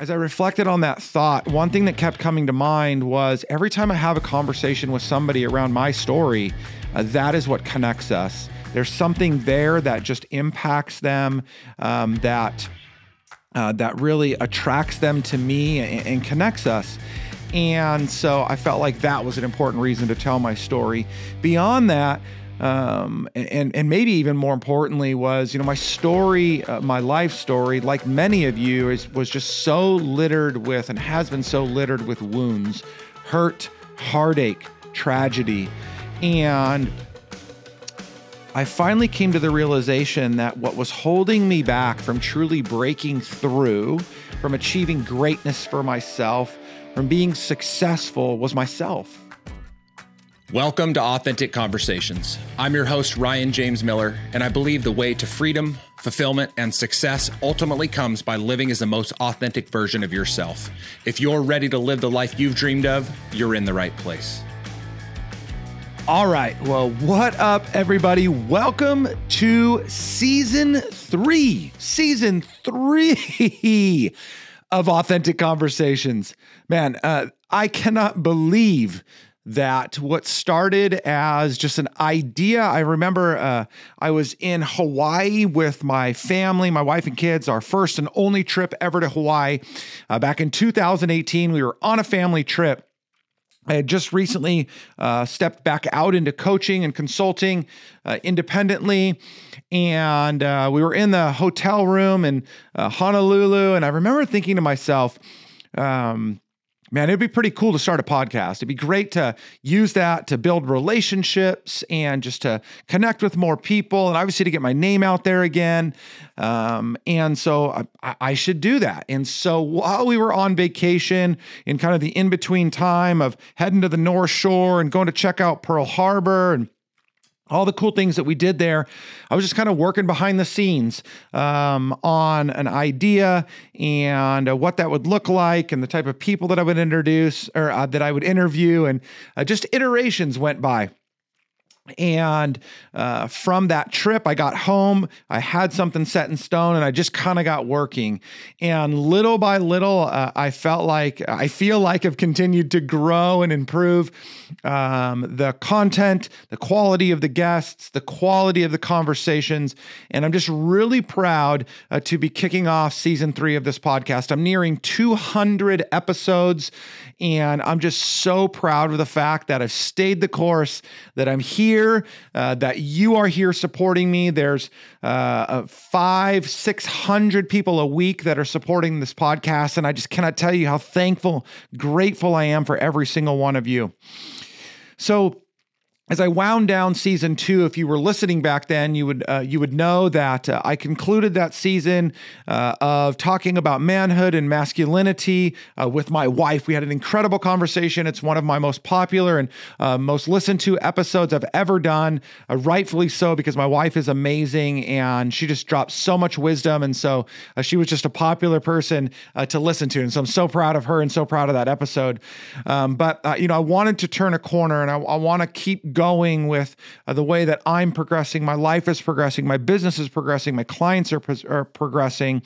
As I reflected on that thought, one thing that kept coming to mind was every time I have a conversation with somebody around my story, uh, that is what connects us. There's something there that just impacts them, um, that uh, that really attracts them to me and, and connects us. And so I felt like that was an important reason to tell my story. Beyond that, um, and and maybe even more importantly was you know my story, uh, my life story, like many of you, is was just so littered with and has been so littered with wounds, hurt, heartache, tragedy, and I finally came to the realization that what was holding me back from truly breaking through, from achieving greatness for myself, from being successful was myself. Welcome to Authentic Conversations. I'm your host, Ryan James Miller, and I believe the way to freedom, fulfillment, and success ultimately comes by living as the most authentic version of yourself. If you're ready to live the life you've dreamed of, you're in the right place. All right. Well, what up, everybody? Welcome to season three. Season three of Authentic Conversations. Man, uh, I cannot believe that what started as just an idea. I remember uh, I was in Hawaii with my family, my wife and kids, our first and only trip ever to Hawaii. Uh, back in 2018, we were on a family trip I had just recently uh, stepped back out into coaching and consulting uh, independently. And uh, we were in the hotel room in uh, Honolulu. And I remember thinking to myself, um, man, it'd be pretty cool to start a podcast. It'd be great to use that to build relationships and just to connect with more people and obviously to get my name out there again. Um, and so I, I, should do that. And so while we were on vacation in kind of the in between time of heading to the North Shore and going to check out Pearl Harbor and all the cool things that we did there. I was just kind of working behind the scenes um, on an idea and uh, what that would look like, and the type of people that I would introduce or uh, that I would interview, and uh, just iterations went by. And uh, from that trip, I got home. I had something set in stone, and I just kind of got working. And little by little, uh, I felt like I feel like I've continued to grow and improve um, the content, the quality of the guests, the quality of the conversations. And I'm just really proud uh, to be kicking off season three of this podcast. I'm nearing 200 episodes, and I'm just so proud of the fact that I've stayed the course, that I'm here, uh, that you are here supporting me. There's uh, five, 600 people a week that are supporting this podcast. And I just cannot tell you how thankful, grateful I am for every single one of you. So, as I wound down season two, if you were listening back then, you would uh, you would know that uh, I concluded that season uh, of talking about manhood and masculinity uh, with my wife. We had an incredible conversation. It's one of my most popular and uh, most listened to episodes I've ever done. Uh, rightfully so, because my wife is amazing and she just drops so much wisdom, and so she was just a popular person to listen to. And so I'm so proud of her and so proud of that episode. Um, but you know, I wanted to turn a corner, and I, I want to keep going with uh, the way that I'm progressing, my life is progressing, my business is progressing, my clients are, are progressing.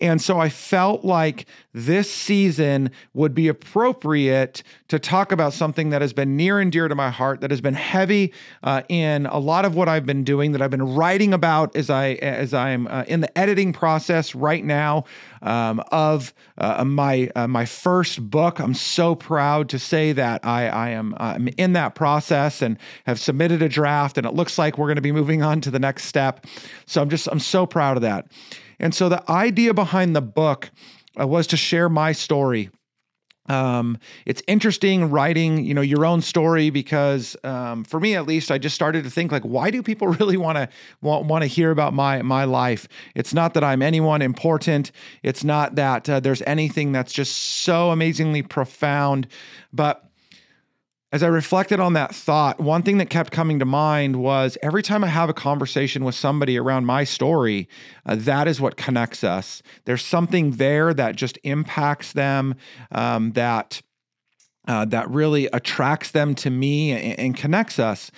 And so I felt like this season would be appropriate to talk about something that has been near and dear to my heart, that has been heavy uh, in a lot of what I've been doing, that I've been writing about as I as I'm uh, in the editing process right now um, of uh, my uh, my first book. I'm so proud to say that I I am I'm in that process and have submitted a draft, and it looks like we're going to be moving on to the next step. So I'm just I'm so proud of that. And so the idea behind the book uh, was to share my story. Um, it's interesting writing, you know, your own story because, um, for me at least, I just started to think like, why do people really want to want want to hear about my my life? It's not that I'm anyone important. It's not that uh, there's anything that's just so amazingly profound, but as I reflected on that thought, one thing that kept coming to mind was every time I have a conversation with somebody around my story, uh, that is what connects us. There's something there that just impacts them, um, that uh, that really attracts them to me and, and connects us.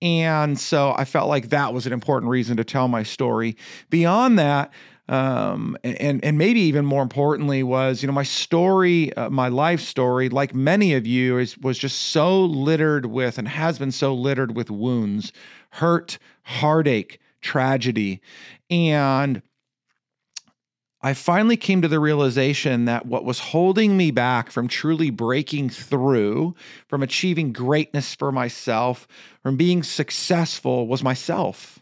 And so I felt like that was an important reason to tell my story. Beyond that, um, and and maybe even more importantly was you know my story, uh, my life story, like many of you, is was just so littered with and has been so littered with wounds, hurt, heartache, tragedy, and I finally came to the realization that what was holding me back from truly breaking through, from achieving greatness for myself, from being successful was myself.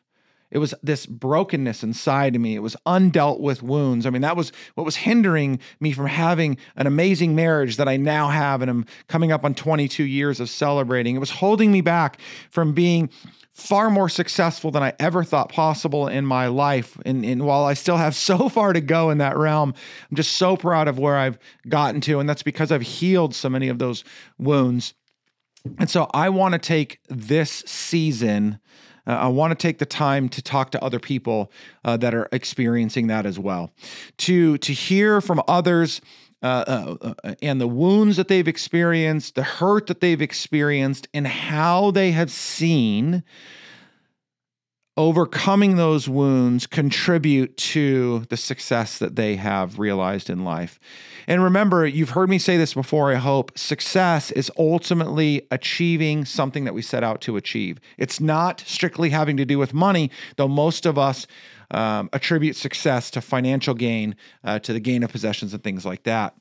It was this brokenness inside of me. It was undealt with wounds. I mean, that was what was hindering me from having an amazing marriage that I now have and I'm coming up on 22 years of celebrating. It was holding me back from being far more successful than I ever thought possible in my life. And, and, while I still have so far to go in that realm, I'm just so proud of where I've gotten to. And that's because I've healed so many of those wounds. And so I want to take this season uh, I want to take the time to talk to other people uh, that are experiencing that as well, to to hear from others. Uh, uh, uh, and the wounds that they've experienced, the hurt that they've experienced, and how they have seen overcoming those wounds contribute to the success that they have realized in life. And remember, you've heard me say this before, I hope. Success is ultimately achieving something that we set out to achieve. It's not strictly having to do with money, though most of us um, attribute success to financial gain, uh, to the gain of possessions and things like that.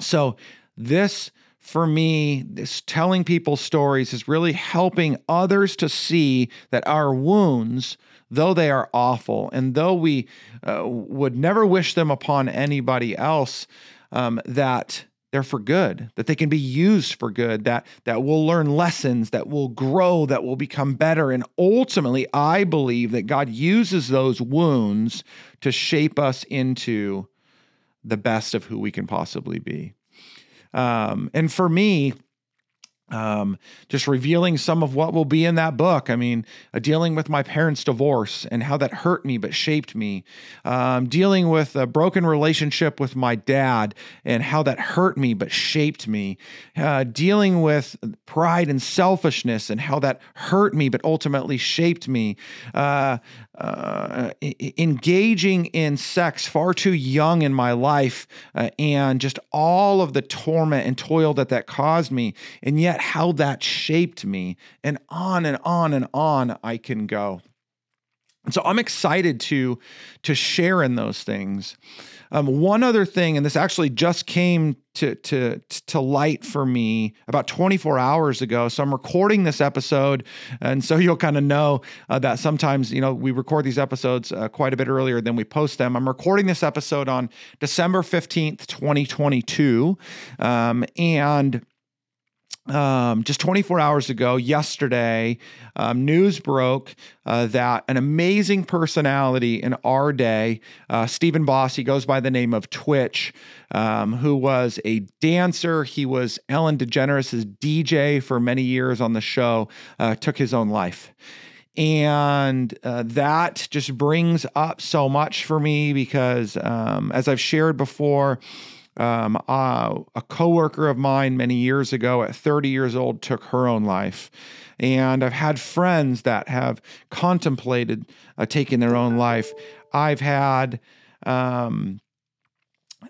So, this for me, this telling people stories is really helping others to see that our wounds, though they are awful, and though we uh, would never wish them upon anybody else, um, that they're for good, that they can be used for good, that that we'll learn lessons, that we'll grow, that we'll become better. And ultimately, I believe that God uses those wounds to shape us into the best of who we can possibly be. Um, and for me, um, just revealing some of what will be in that book. I mean, uh, dealing with my parents' divorce and how that hurt me but shaped me. Um, dealing with a broken relationship with my dad and how that hurt me but shaped me. Uh, dealing with pride and selfishness and how that hurt me but ultimately shaped me. Uh, uh, engaging in sex far too young in my life uh, and just all of the torment and toil that that caused me and yet how that shaped me and on and on and on I can go. And so I'm excited to to share in those things. Um, one other thing, and this actually just came to to to light for me about 24 hours ago. So I'm recording this episode, and so you'll kind of know uh, that sometimes you know we record these episodes uh, quite a bit earlier than we post them. I'm recording this episode on December 15th, 2022, um, and um, just 24 hours ago, yesterday, um, news broke uh, that an amazing personality in our day, uh, Stephen Boss, he goes by the name of Twitch, um, who was a dancer. He was Ellen DeGeneres' DJ for many years on the show, uh, took his own life. And uh, that just brings up so much for me because, um, as I've shared before, um, uh, a coworker of mine many years ago, at 30 years old, took her own life. And I've had friends that have contemplated uh, taking their own life. I've had, um,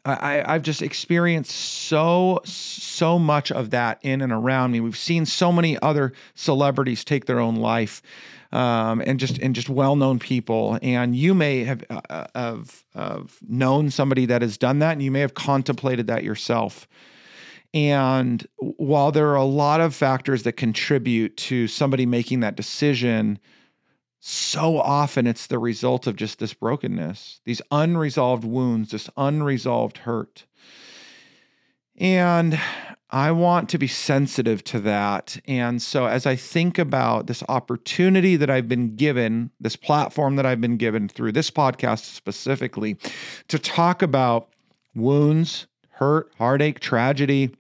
I, I've just experienced so, so much of that in and around me. We've seen so many other celebrities take their own life um, and just and just well-known people. And you may have, uh, uh, have have known somebody that has done that, and you may have contemplated that yourself. And while there are a lot of factors that contribute to somebody making that decision, so often it's the result of just this brokenness, these unresolved wounds, this unresolved hurt. And I want to be sensitive to that. And so, as I think about this opportunity that I've been given, this platform that I've been given through this podcast specifically, to talk about wounds, hurt, heartache, tragedy,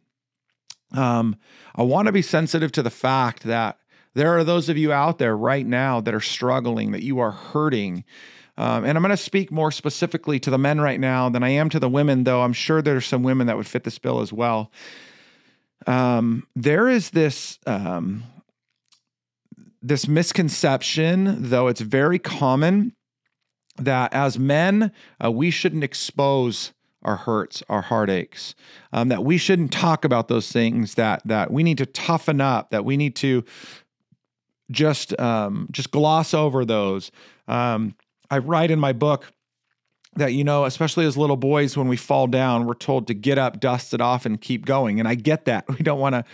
um, I want to be sensitive to the fact that there are those of you out there right now that are struggling, that you are hurting. Um, and I'm going to speak more specifically to the men right now than I am to the women, though I'm sure there's some women that would fit this bill as well um, there is this um, this misconception, though it's very common, that as men, uh, we shouldn't expose our hurts, our heartaches, um, that we shouldn't talk about those things, that that we need to toughen up, that we need to just um, just gloss over those. Um, I write in my book that you know especially as little boys when we fall down we're told to get up dust it off and keep going. And i get that. We don't want to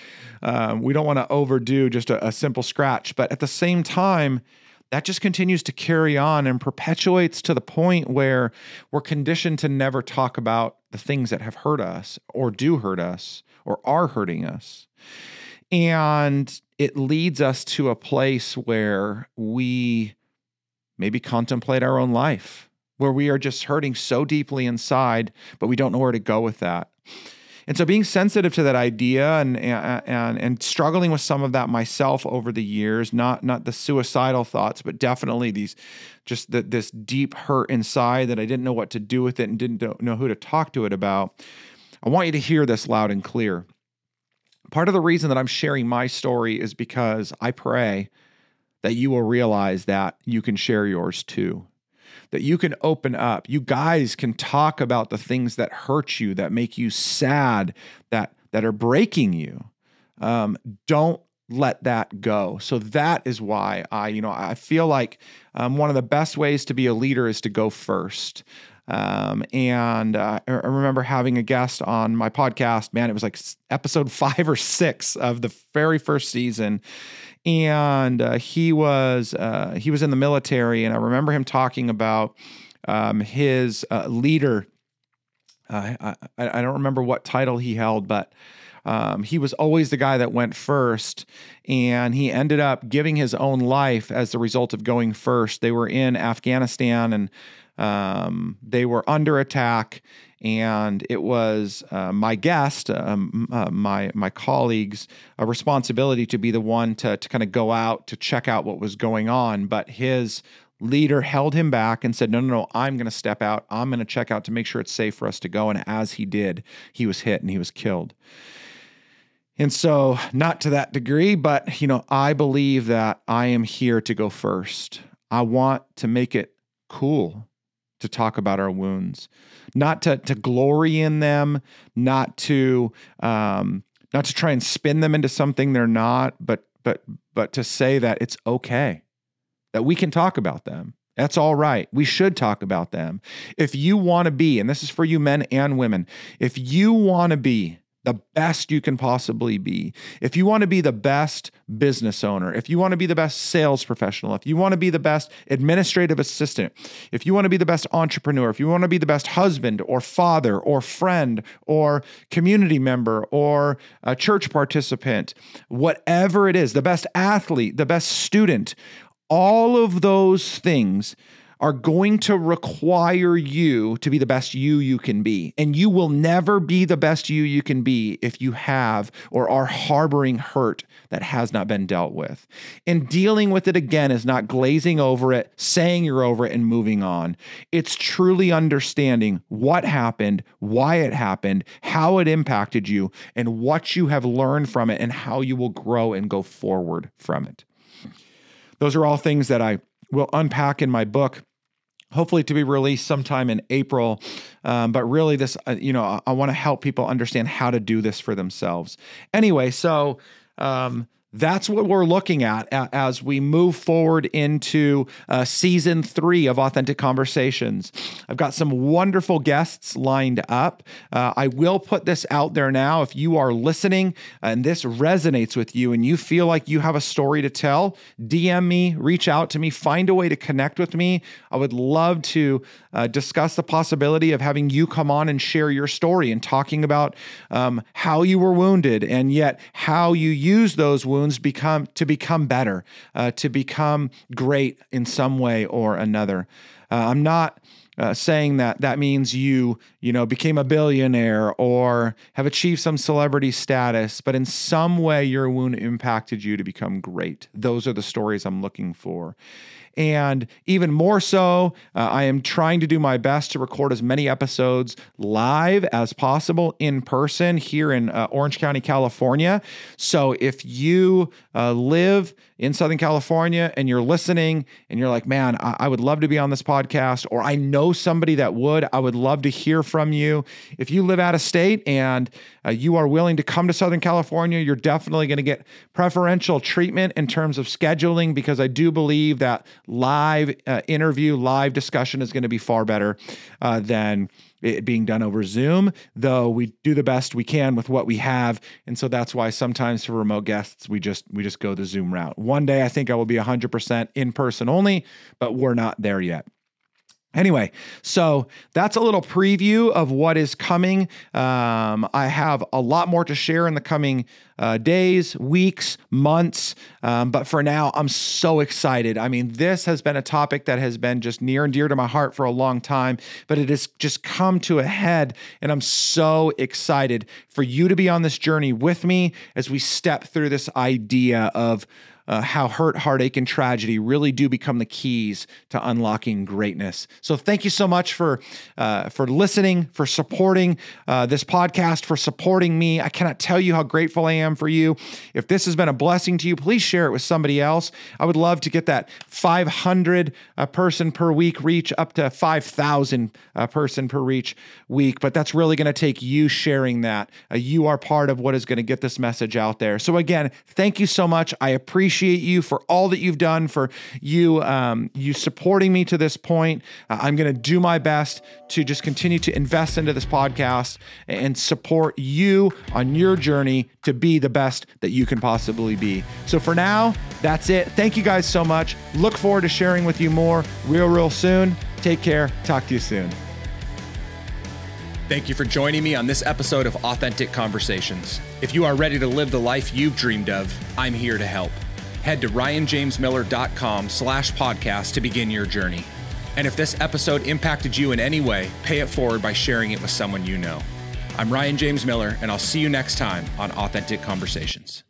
um, we don't want to overdo just a, a simple scratch. But at the same time that just continues to carry on and perpetuates to the point where we're conditioned to never talk about the things that have hurt us or do hurt us or are hurting us. And it leads us to a place where we maybe contemplate our own life where we are just hurting so deeply inside, but we don't know where to go with that. And so being sensitive to that idea and and and struggling with some of that myself over the years, not not the suicidal thoughts, but definitely these just the, this deep hurt inside that I didn't know what to do with it and didn't know who to talk to it about. I want you to hear this loud and clear. Part of the reason that I'm sharing my story is because I pray that you will realize that you can share yours too that you can open up. You guys can talk about the things that hurt you, that make you sad, that that are breaking you. Um, don't let that go. So that is why I, you know, I feel like um, one of the best ways to be a leader is to go first. Um, and uh, I remember having a guest on my podcast. Man, it was like episode five or six of the very first season, and uh, he was uh, he was in the military, and I remember him talking about um, his uh, leader. I, I, don't remember what title he held, but um, he was always the guy that went first, and he ended up giving his own life as the result of going first. They were in Afghanistan, and um, they were under attack, and it was uh, my guest, um, uh, my my colleagues, a responsibility to be the one to to kind of go out to check out what was going on. But his leader held him back and said, "No, no, no, I'm going to step out. I'm going to check out to make sure it's safe for us to go." And as he did, he was hit and he was killed. And so, not to that degree, but you know, I believe that I am here to go first. I want to make it cool to talk about our wounds, not to to glory in them, not to um, not to try and spin them into something they're not, but but but to say that it's okay that we can talk about them. That's all right. We should talk about them. If you want to be, and this is for you men and women, if you want to be the best you can possibly be. If you want to be the best business owner, if you want to be the best sales professional, if you want to be the best administrative assistant, if you want to be the best entrepreneur, if you want to be the best husband or father or friend or community member or a church participant, whatever it is, the best athlete, the best student, all of those things are going to require you to be the best you you can be. And you will never be the best you you can be if you have or are harboring hurt that has not been dealt with. And dealing with it again is not glazing over it, saying you're over it, and moving on. It's truly understanding what happened, why it happened, how it impacted you, and what you have learned from it, and how you will grow and go forward from it. Those are all things that I will unpack in my book hopefully to be released sometime in April. Um, but really, this, uh, you know, I, I want to help people understand how to do this for themselves. Anyway, so um, that's what we're looking at as we move forward into uh, season three of Authentic Conversations. I've got some wonderful guests lined up. Uh, I will put this out there now. If you are listening and this resonates with you and you feel like you have a story to tell, DM me, reach out to me, find a way to connect with me. I would love to uh, discuss the possibility of having you come on and share your story and talking about um, how you were wounded and yet how you use those wounds wounds become to become better, uh, to become great in some way or another. Uh, I'm not. Uh, saying that that means you you know became a billionaire or have achieved some celebrity status but in some way your wound impacted you to become great those are the stories i'm looking for And even more so, uh, I am trying to do my best to record as many episodes live as possible in person here in uh, Orange County, California. So if you uh, live in Southern California and you're listening and you're like, man, I-, I would love to be on this podcast, or I know somebody that would, I would love to hear from you. If you live out of state and uh, you are willing to come to Southern California, you're definitely going to get preferential treatment in terms of scheduling because I do believe that live uh, interview, live discussion is going to be far better uh, than it being done over Zoom, though we do the best we can with what we have. And so that's why sometimes for remote guests, we just we just go the Zoom route. One day I think I will be 100% in person only, but we're not there yet. Anyway, so that's a little preview of what is coming. Um, I have a lot more to share in the coming uh, days, weeks, months. Um, but for now, I'm so excited. I mean, this has been a topic that has been just near and dear to my heart for a long time, but it has just come to a head. And I'm so excited for you to be on this journey with me as we step through this idea of uh, how hurt, heartache, and tragedy really do become the keys to unlocking greatness. So thank you so much for uh, for listening, for supporting uh, this podcast, for supporting me. I cannot tell you how grateful I am for you. If this has been a blessing to you, please share it with somebody else. I would love to get that 500 uh, person per week reach up to 5,000 uh, person per reach week, but that's really going to take you sharing that. Uh, you are part of what is going to get this message out there. So again, thank you so much. I appreciate appreciate you for all that you've done, for you um, you supporting me to this point. Uh, I'm going to do my best to just continue to invest into this podcast and support you on your journey to be the best that you can possibly be. So for now, that's it. Thank you guys so much. Look forward to sharing with you more real, real soon. Take care. Talk to you soon. Thank you for joining me on this episode of Authentic Conversations. If you are ready to live the life you've dreamed of, I'm here to help head to ryanjamesmiller.com slash podcast to begin your journey. And if this episode impacted you in any way, pay it forward by sharing it with someone you know. I'm Ryan James Miller, and I'll see you next time on Authentic Conversations.